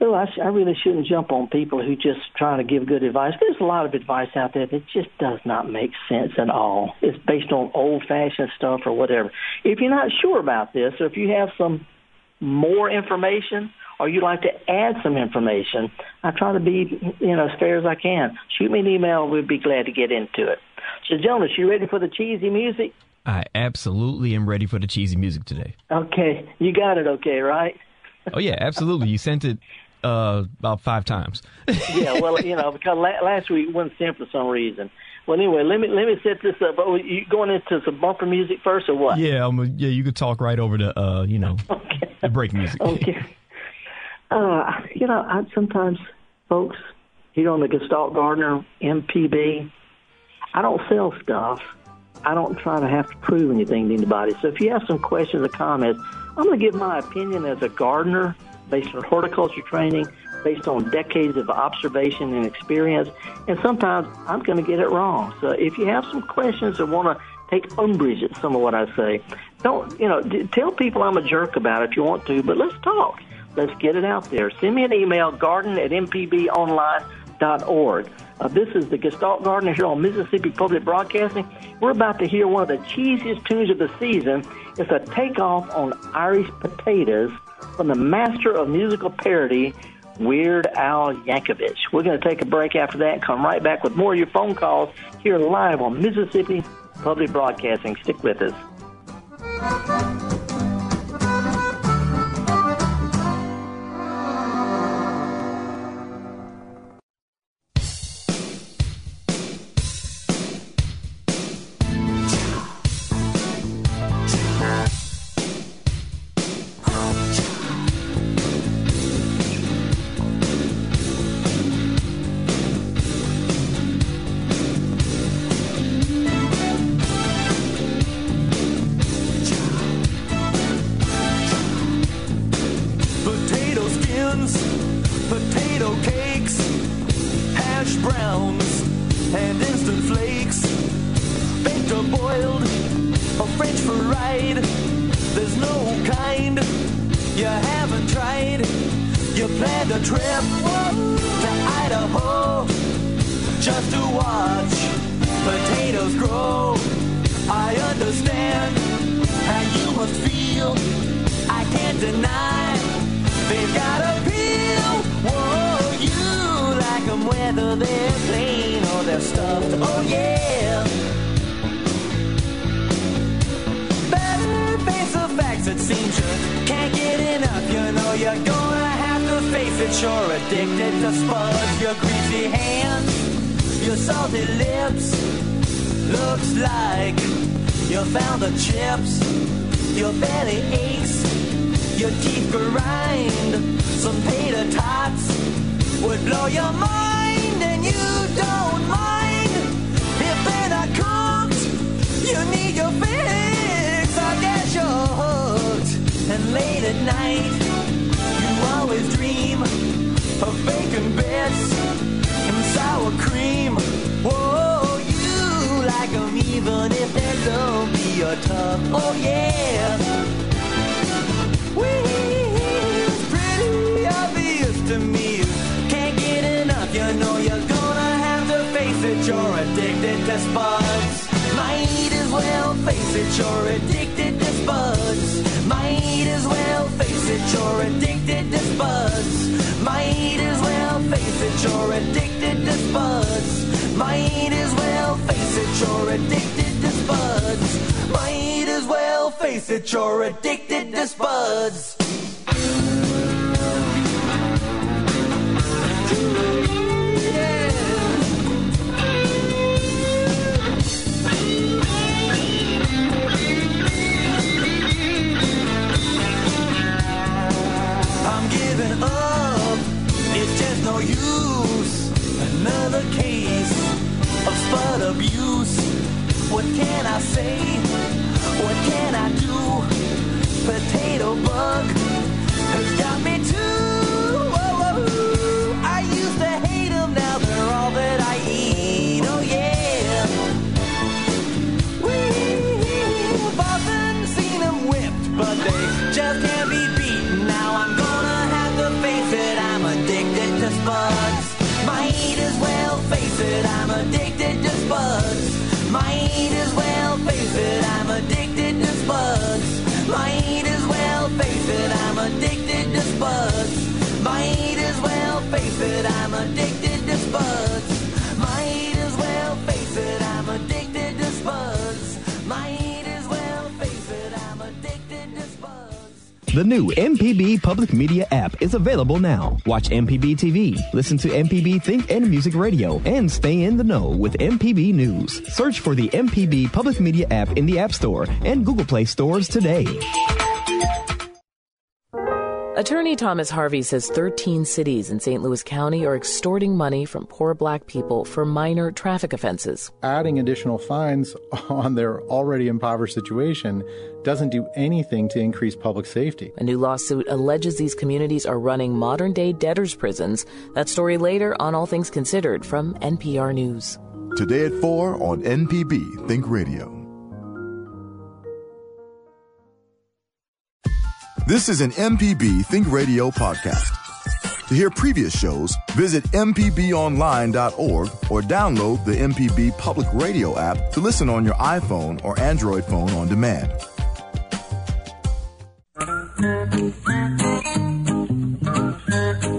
Oh, I, I really shouldn't jump on people who just try to give good advice. There's a lot of advice out there that just does not make sense at all. It's based on old-fashioned stuff or whatever. If you're not sure about this, or if you have some more information, or you'd like to add some information, I try to be, you know, as fair as I can. Shoot me an email. We'd be glad to get into it. So, Jonas, you ready for the cheesy music? I absolutely am ready for the cheesy music today. Okay, you got it. Okay, right? Oh yeah, absolutely. You sent it uh, about five times. yeah, well, you know, because la- last week it wasn't sent for some reason. Well, anyway, let me let me set this up. Oh, you going into some bumper music first, or what? Yeah, um, yeah. You could talk right over to uh, you know, the break music. Okay. Uh, you know, I sometimes, folks, here on the Gestalt Gardener MPB, I don't sell stuff. I don't try to have to prove anything to anybody. So if you have some questions or comments, I'm going to give my opinion as a gardener based on horticulture training, based on decades of observation and experience. And sometimes I'm going to get it wrong. So if you have some questions or want to take umbrage at some of what I say, don't, you know, tell people I'm a jerk about it if you want to, but let's talk. Let's get it out there. Send me an email, garden at mpbonline.org. Uh, this is the Gestalt Gardener here on Mississippi Public Broadcasting. We're about to hear one of the cheesiest tunes of the season. It's a takeoff on Irish potatoes from the master of musical parody, Weird Al Yankovic. We're going to take a break after that come right back with more of your phone calls here live on Mississippi Public Broadcasting. Stick with us. Fried. There's no kind you haven't tried. You planned a trip to Idaho just to watch potatoes grow. I understand how you must feel. I can't deny they've got a peel. Whoa, you like 'em whether they're plain or they're stuffed. Oh yeah. It seems you can't get enough. You know you're gonna have to face it, you're addicted to spuds. Your greasy hands, your salty lips. Looks like you found the chips. Your belly aches, your teeth grind. Some tater tots would blow your mind, and you don't mind if they're not cooked. You need your fix, late at night, you always dream of bacon bits and sour cream. Whoa, you like 'em even if they're lumpy or tough. Oh yeah. Wee, it's pretty obvious to me. Can't get enough. You know you're gonna have to face it. You're addicted to spuds. Might as well face it. You're addicted spuds. Might as well face it. You're addicted to spuds. Might as well face it. You're addicted to spuds. Might as well face it. You're addicted to spuds. Might as well face it. You're addicted to spuds. Can The new MPB Public Media app is available now. Watch MPB TV, listen to MPB Think and Music Radio, and stay in the know with MPB News. Search for the MPB Public Media app in the App Store and Google Play stores today. Attorney Thomas Harvey says 13 cities in St. Louis County are extorting money from poor black people for minor traffic offenses. adding additional fines on their already impoverished situation doesn't do anything to increase public safety. A new lawsuit alleges these communities are running modern day debtors' prisons. That story later on All Things Considered from NPR News. Today at 4 on MPB Think Radio. This is an MPB Think Radio podcast. To hear previous shows, visit MPBOnline.org or download the MPB Public Radio app to listen on your iPhone or Android phone on demand.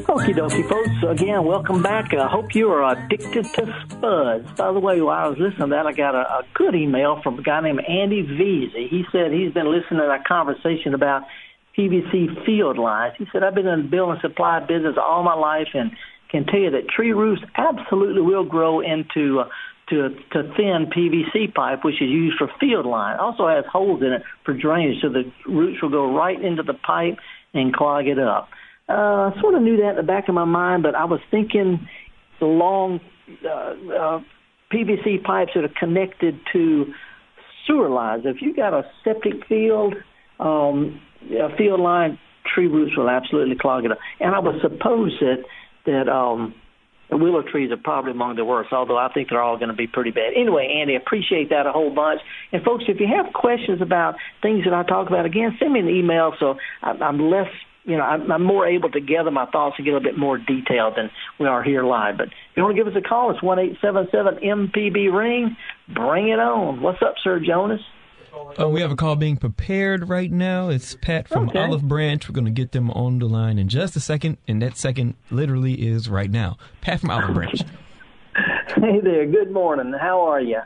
Okie dokie, folks. Again, welcome back. I hope you are addicted to spuds. By the way, while I was listening to that, I got a, a good email from a guy named Andy Veazey. He said he's been listening to our conversation about PVC field lines. He said, I've been in the building supply business all my life and can tell you that tree roots absolutely will grow into uh, to, to thin PVC pipe, which is used for field line. Also has holes in it for drainage, so the roots will go right into the pipe and clog it up. Uh, I sort of knew that in the back of my mind, but I was thinking the long uh, uh, PVC pipes that are connected to sewer lines. If you got a septic field, um, a field line, tree roots will absolutely clog it up. And I would suppose that that um, the willow trees are probably among the worst, although I think they're all going to be pretty bad. Anyway, Andy, appreciate that a whole bunch. And folks, if you have questions about things that I talk about, again, send me an email so I'm, less you know, I'm, I'm more able to gather my thoughts and get a bit more detailed than we are here live. But if you want to give us a call, it's one eight seven seven MPB ring. Bring it on. What's up, Sir Jonas? Uh, we have a call being prepared right now. It's Pat from Okay. Olive Branch. We're going to get them on the line in just a second, and that second literally is right now. Pat from Olive Branch. Hey there. Good morning. How are you?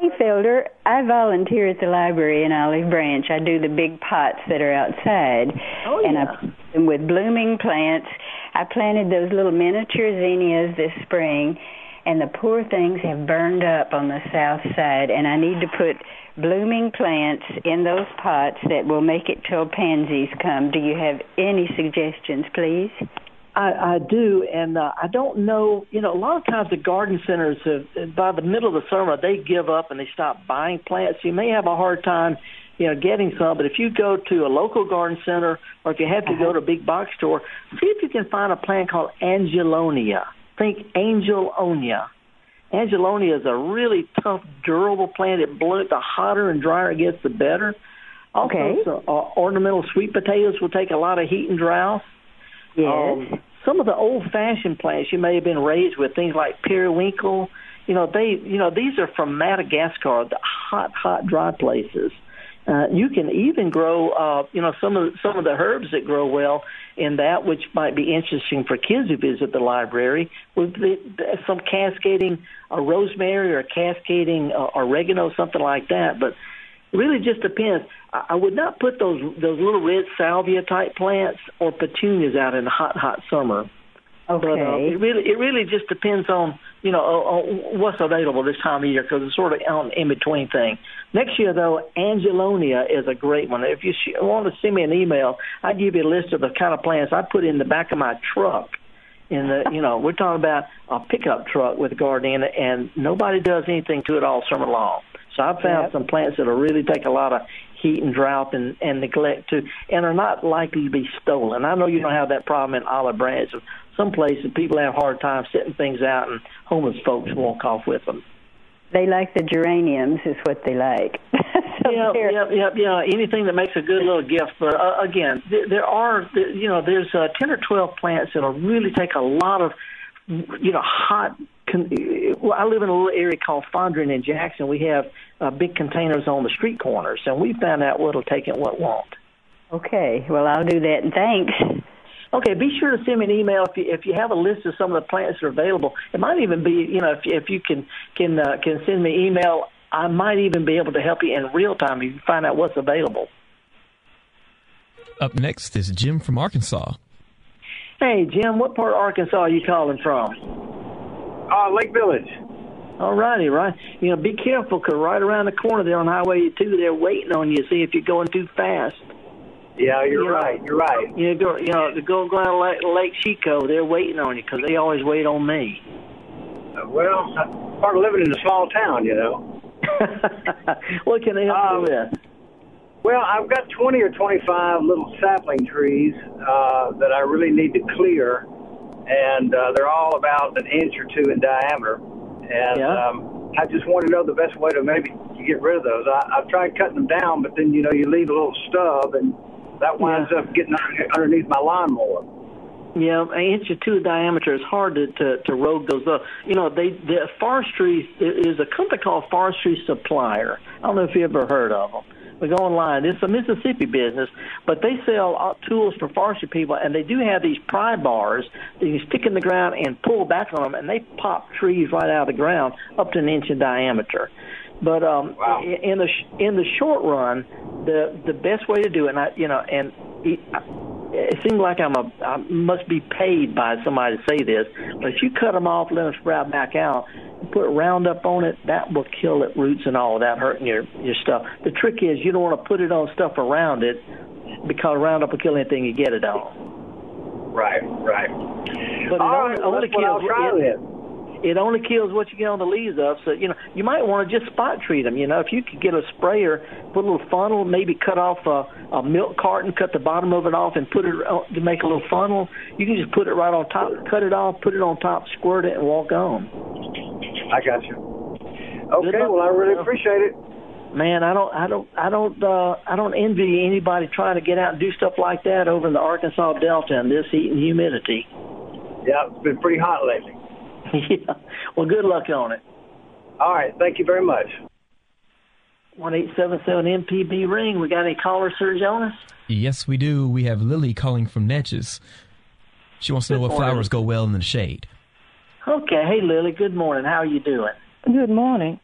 Hey, Felder. I volunteer at the library in Olive Branch. I do the big pots that are outside. Oh, And I yeah. put them with blooming plants. I planted those little miniature zinnias this spring, and the poor things have burned up on the south side, and I need to put blooming plants in those pots that will make it till pansies come. Do you have any suggestions, please? I, I do, and uh, I don't know. You know, a lot of times the garden centers, have, by the middle of the summer, they give up and they stop buying plants. You may have a hard time, you know, getting some. But if you go to a local garden center, or if you have to Uh-huh. go to a big box store, see if you can find a plant called Angelonia. Think Angelonia. Angelonia is a really tough, durable plant. It blooms. The hotter and drier it gets, the better. Also, Okay. so, uh, ornamental sweet potatoes will take a lot of heat and drought. Yes. Um, some of the old-fashioned plants you may have been raised with, things like periwinkle. You know, they, you know, these are from Madagascar, the hot, hot, dry places. Uh, you can even grow, uh, you know, some of some of the herbs that grow well in that, which might be interesting for kids who visit the library. With the, some cascading uh, rosemary or cascading uh, oregano, something like that. But really just depends. I, I would not put those those little red salvia type plants or petunias out in the hot, hot summer. Okay. But, uh, it really it really just depends on you know on what's available this time of year because it's sort of on in between thing. Next year though, Angelonia is a great one. If you sh- want to send me an email, I give you a list of the kind of plants I put in the back of my truck. In the you know we're talking about a pickup truck with gardening in it, and nobody does anything to it all summer long. So I've found Yep. some plants that'll really take a lot of heat and drought and, and neglect too, and are not likely to be stolen. I know you don't have that problem in Olive Branch. Some places people have a hard time setting things out, and homeless folks walk off with them. They like the geraniums, is what they like. so yeah, yeah, yeah, yeah. Anything that makes a good little gift. But uh, again, th- there are, th- you know, there's uh, ten or twelve plants that'll really take a lot of, you know, hot. Con- well, I live in a little area called Fondren in Jackson. We have uh, big containers on the street corners, and we found out what'll take and what won't. Okay, well, I'll do that, and thanks. Okay, be sure to send me an email if you if you have a list of some of the plants that are available. It might even be, you know, if if you can can uh, can send me email, I might even be able to help you in real time if you find out what's available. Up next is Jim from Arkansas. Hey, Jim, what part of Arkansas are you calling from? Uh, Lake Village. All righty, right. You know, be careful 'cause right around the corner there on Highway 2, they're waiting on you see if you're going too fast. Yeah, you're You know, right. You're right. You go, you know, to go down Lake, Lake Chicot, they're waiting on you because they always wait on me. Uh, well, part of living in a small town, you know. what can I help Um, you with? Well, I've got 20 or 25 little sapling trees uh, that I really need to clear, and uh, they're all about an inch or two in diameter. And Yeah. um, I just want to know the best way to maybe get rid of those. I, I've tried cutting them down, but then you know you leave a little stub, and that winds up getting under- underneath my lawnmower. Yeah, an inch or two diameter is hard to, to, to rogue those up. You know, they the forestry is a company called Forestry Supplier. I don't know if you ever heard of them. We go online. It's a Mississippi business, but they sell uh, tools for forestry people, and they do have these pry bars that you stick in the ground and pull back on them, and they pop trees right out of the ground up to an inch in diameter. But um, in in the sh- in the short run, the the best way to do it, and I, you know, and it, it seems like I'm a I must be paid by somebody to say this, but if you cut them off, let them sprout back out, and put Roundup on it, that will kill it roots and all without hurting your your stuff. The trick is you don't want to put it on stuff around it because Roundup will kill anything you get it on. Right, right. But it All only, right, well, only that's what I'll kills try it, only kills what you get on the leaves of. So you know you might want to just spot treat them. You know if you could get a sprayer, put a little funnel, maybe cut off a, a milk carton, cut the bottom of it off, and put it to make a little funnel. You can just put it right on top, cut it off, put it on top, squirt it, and walk on. I got you. Okay, well, I really appreciate it. Man, I don't, I don't, I don't, uh, I don't envy anybody trying to get out and do stuff like that over in the Arkansas Delta in this heat and humidity. Yeah, it's been pretty hot lately. yeah. Well, good luck on it. All right, thank you very much. One eight seven seven MPB ring. We got any callers, Sir Jonas? Yes, we do. We have Lily calling from Natchez. She wants to know Good what morning. flowers go well in the shade. Okay. Hey, Lily. Good morning. How are you doing? Good morning.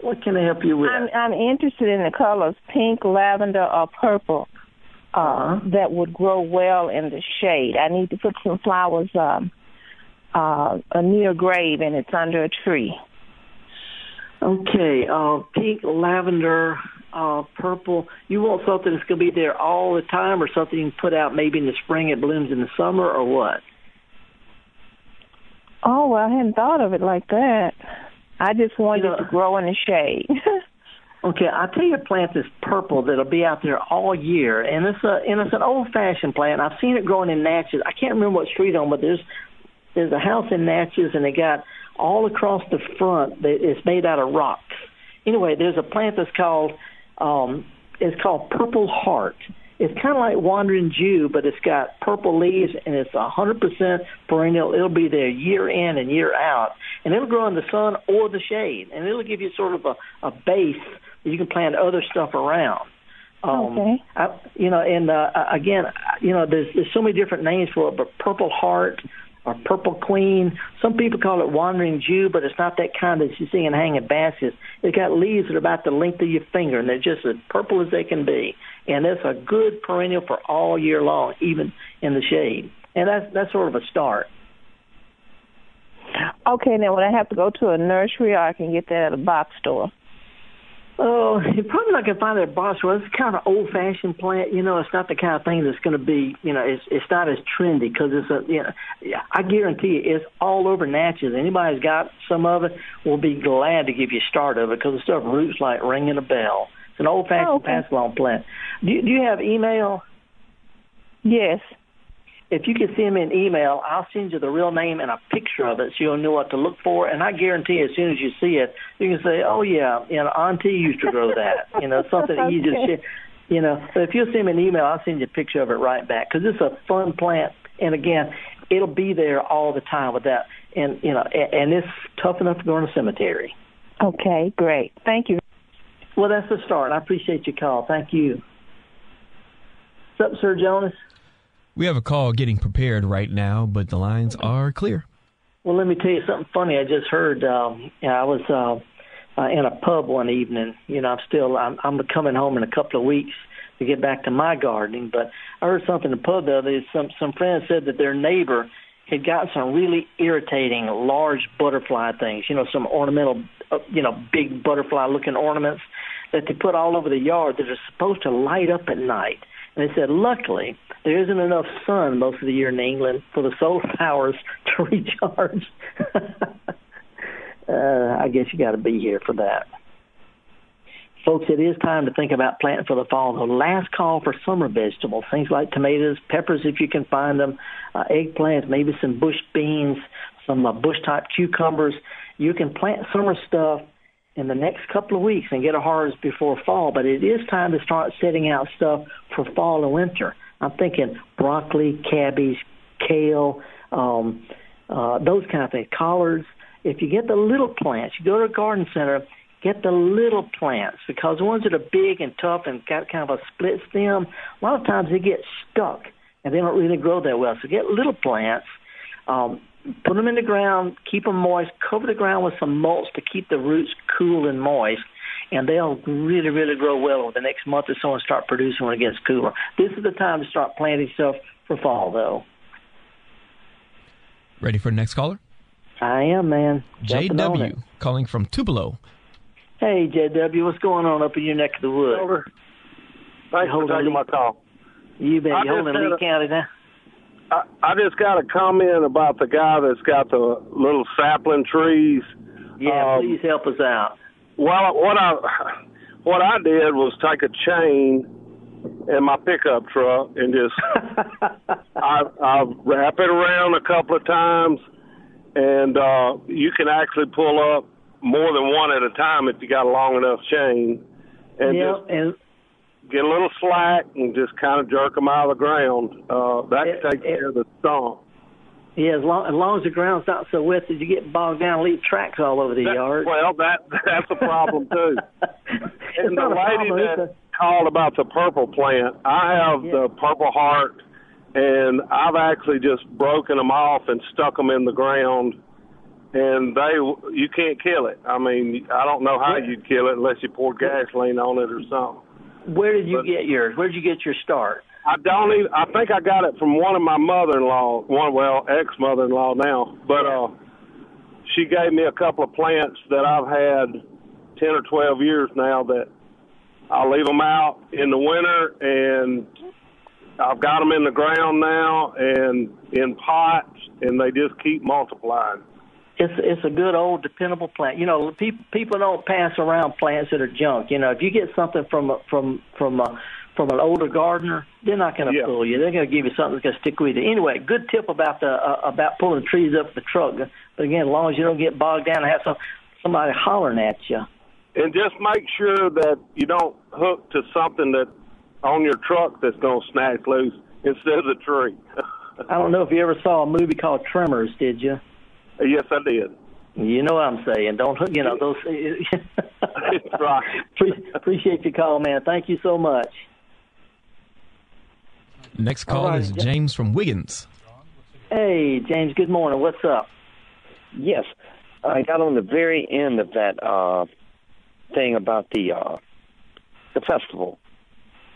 What can I help you with? I'm I'm interested in the colors pink, lavender, or purple. uh, that would grow well in the shade. I need to put some flowers um, uh, a near grave, and it's under a tree. Okay, uh, pink, lavender, uh, purple. You want something that's going to be there all the time, or something you can put out maybe in the spring, it blooms in the summer, or what? Oh, well, I hadn't thought of it like that. I just wanted You know- it to grow in the shade. Okay, I'll tell you a plant that's purple that'll be out there all year, and it's a and it's an old-fashioned plant. I've seen it growing in Natchez. I can't remember what street on, but there's there's a house in Natchez, and they got all across the front that it's made out of rocks. Anyway, there's a plant that's called um, it's called Purple Heart. It's kind of like Wandering Jew, but it's got purple leaves and it's a hundred percent perennial. It'll be there year in and year out, and it'll grow in the sun or the shade, and it'll give you sort of a, a base that you can plant other stuff around. Um, Okay. I, you know, and uh, again, you know, there's there's so many different names for it, but Purple Heart or Purple Queen. Some people call it Wandering Jew, but it's not that kind that you see in hanging baskets. It's got leaves that are about the length of your finger, and they're just as purple as they can be. And it's a good perennial for all year long, even in the shade. And that's that's sort of a start. okay, now would I have to go to a nursery, or I can get that at a box store? Oh, you're probably not going to find it boss. Well. It's kind of an old fashioned plant. You know, it's not the kind of thing that's going to be. You know, it's it's not as trendy because it's a. You know, yeah, I guarantee you, it's all over Natchez. Anybody's got some of it will be glad to give you a start of it because the stuff roots like ringing a bell. It's an old fashioned Oh, okay. pass along plant. Do do you have email? Yes. If you can send me an email, I'll send you the real name and a picture of it so you'll know what to look for. And I guarantee as soon as you see it, you can say, "Oh yeah, you know, Auntie used to grow that." You know, something that you just Okay. share. You know, but if you'll send me an email, I'll send you a picture of it right back because it's a fun plant. And again, it'll be there all the time with that. And you know, and, and it's tough enough to go in a cemetery. Okay, great. Thank you. Well, that's the start. I appreciate your call. Thank you. What's up, Sir Jonas? We have a call getting prepared right now, but the lines are clear. Well, let me tell you something funny. I just heard. Um, I was uh, uh, in a pub one evening. You know, I'm still. I'm, I'm coming home in a couple of weeks to get back to my gardening. But I heard something in the pub the other day. Some some friends said that their neighbor had got some really irritating large butterfly things. You know, some ornamental, uh, you know, big butterfly-looking ornaments that they put all over the yard that are supposed to light up at night. And they said, luckily, there isn't enough sun most of the year in England for the solar powers to recharge. uh, I guess you got to be here for that. Folks, it is time to think about planting for the fall. The last call for summer vegetables, things like tomatoes, peppers if you can find them, uh, eggplants, maybe some bush beans, some uh, bush type cucumbers. You can plant summer stuff in the next couple of weeks and get a harvest before fall, but it is time to start setting out stuff for fall and winter. I'm thinking broccoli, cabbage, kale, um, uh, those kind of things, collards. If you get the little plants, you go to a garden center, get the little plants because the ones that are big and tough and got kind of a split stem, a lot of times they get stuck and they don't really grow that well. So get little plants, um, put them in the ground, keep them moist, cover the ground with some mulch to keep the roots cool and moist, and they'll really, really grow well over the next month or so and start producing when it gets cooler. This is the time to start planting stuff for fall, though. Ready for the next caller? I am, man. Jumping. JW calling from Tupelo. Hey, JW, what's going on up in your neck of the woods? Over. Thanks for Holding taking Lee- my call. You bet. I You holding just had Lee a- County now? I, I just got a comment about the guy that's got the little sapling trees. Yeah, Um, please help us out. Well, what I what I did was take a chain in my pickup truck and just I, I wrap it around a couple of times, and uh, you can actually pull up more than one at a time if you got a long enough chain, and yeah, just and get a little slack and just kind of jerk them out of the ground. Uh, that takes care of the stump. yeah, as long as long as the ground's not so wet that you get bogged down, and leave tracks all over the That- yard. Well, that that's a problem too. and the lady problem, that it's called about the purple plant, I have the purple heart, and I've actually just broken them off and stuck them in the ground. And they, you can't kill it. I mean, I don't know how you'd kill it unless you poured gasoline on it or something. Where did you get yours? Where did you get your start? I don't even. I think I got it from one of my mother-in-law, one well ex-mother-in-law now, but uh, she gave me a couple of plants that I've had ten or twelve years now. That I leave them out in the winter, and I've got them in the ground now and in pots, and they just keep multiplying. It's it's a good old dependable plant. You know, people people don't pass around plants that are junk. You know, if you get something from a, from from a, from an older gardener, they're not going to Yeah. fool you. They're going to give you something that's going to stick with you. Anyway, good tip about the uh, about pulling trees up the truck. But again, as long as you don't get bogged down and have some somebody hollering at you. And just make sure that you don't hook to something that on your truck that's going to snatch loose instead of the tree. I don't know if you ever saw a movie called Tremors, did you? Yes, I did. You know what I'm saying. Don't. You know those. Right. Pre- appreciate your call, man. Thank you so much. Next call right, is James from Wiggins. Hey, James. Good morning. What's up? Yes, I got on the very end of that uh, thing about the uh, the festival,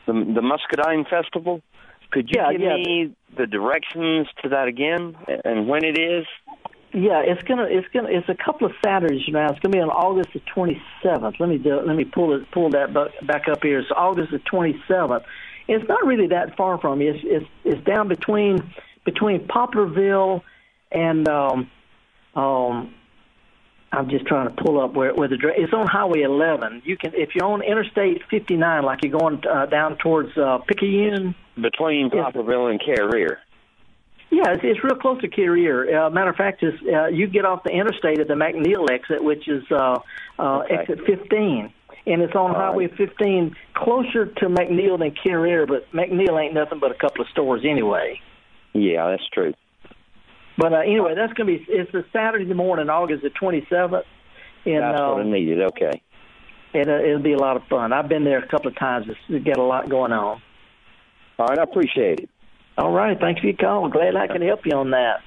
the the Muscadine Festival. Could you Yeah, give yeah. me the directions to that again and when it is? Yeah, it's gonna it's gonna it's a couple of Saturdays from now. It's gonna be on August the 27th. Let me do, let me pull it pull that back up here. It's August the 27th. It's not really that far from you. It's it's, it's down between between Poplarville and um um. I'm just trying to pull up where where the it's on Highway 11. You can if you're on Interstate 59, like you're going uh, down towards uh, Picayune. Between Poplarville and Carriere. Yeah, it's, it's real close to Carriere. Uh, matter of fact, is uh, you get off the interstate at the McNeill exit, which is uh, uh, exit 15, and it's on Highway 15, closer to McNeill than Carriere. But McNeill ain't nothing but a couple of stores anyway. Yeah, that's true. But uh, anyway, that's gonna be it's a Saturday morning, August the 27th, and That's what I um, needed. Okay. it, uh, it'll be a lot of fun. I've been there a couple of times. It's got a lot going on. All right, I appreciate it. All right, thanks for your call. Glad I can help you on that.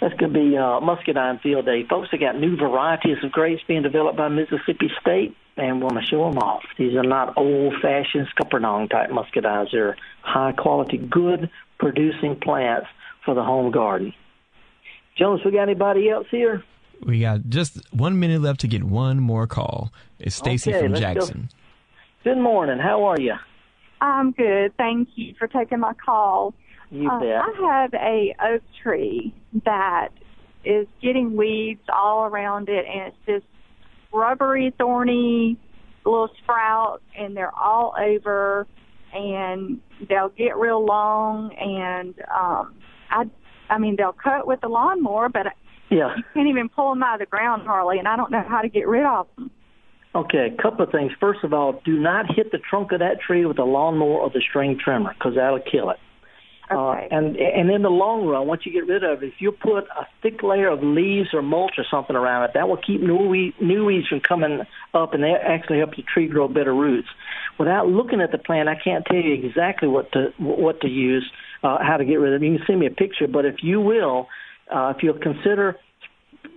That's going to be uh, Muscadine Field Day. Folks, they got new varieties of grapes being developed by Mississippi State, and want to show them off. These are not old-fashioned scuppernong type muscadines. They're high-quality, good producing plants for the home garden. Jonas, we got anybody else here? We got just one minute left to get one more call. It's Stacy Okay, from let's go. Jackson. Good morning. How are you? I'm good. Thank you for taking my call. You Uh, bet. I have a oak tree that is getting weeds all around it, and it's just rubbery, thorny little sprouts, and they're all over, and they'll get real long, and um, I, I mean, they'll cut with the lawnmower, but Yeah. you can't even pull them out of the ground hardly, and I don't know how to get rid of them. Okay, a couple of things. First of all, do not hit the trunk of that tree with a lawnmower or the string trimmer because that'll kill it. Uh, and and in the long run, once you get rid of it, if you put a thick layer of leaves or mulch or something around it, that will keep new weed, new weeds from coming up, and they actually help your tree grow better roots. Without looking at the plant, I can't tell you exactly what to what to use, uh, how to get rid of it. You can send me a picture, but if you will, uh, if you'll consider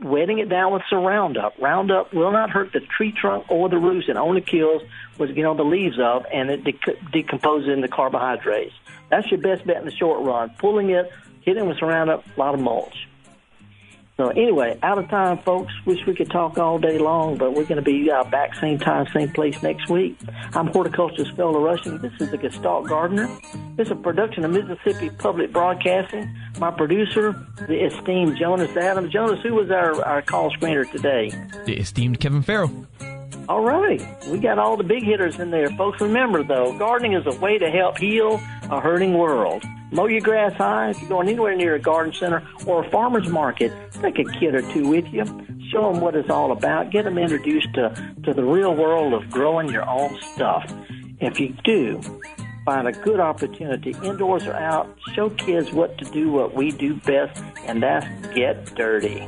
wetting it down with some Roundup. Roundup will not hurt the tree trunk or the roots. It only kills what you on the leaves of, and it dec- decomposes into carbohydrates. That's your best bet in the short run. Pulling it, hitting with some Roundup, a lot of mulch. So anyway, out of time, folks. Wish we could talk all day long, but we're going to be uh, back same time, same place next week. I'm horticulturist Felder Rushing. This is the Gestalt Gardener. This is a production of Mississippi Public Broadcasting. My producer, the esteemed Jonas Adams. Jonas, who was our, our call screener today? The esteemed Kevin Farrell. All right. We got all the big hitters in there. Folks, remember, though, gardening is a way to help heal a hurting world. Mow your grass high. If you're going anywhere near a garden center or a farmer's market, take a kid or two with you. Show them what it's all about. Get them introduced to, to the real world of growing your own stuff. If you do, find a good opportunity, indoors or out, show kids what to do, what we do best, and that's get dirty.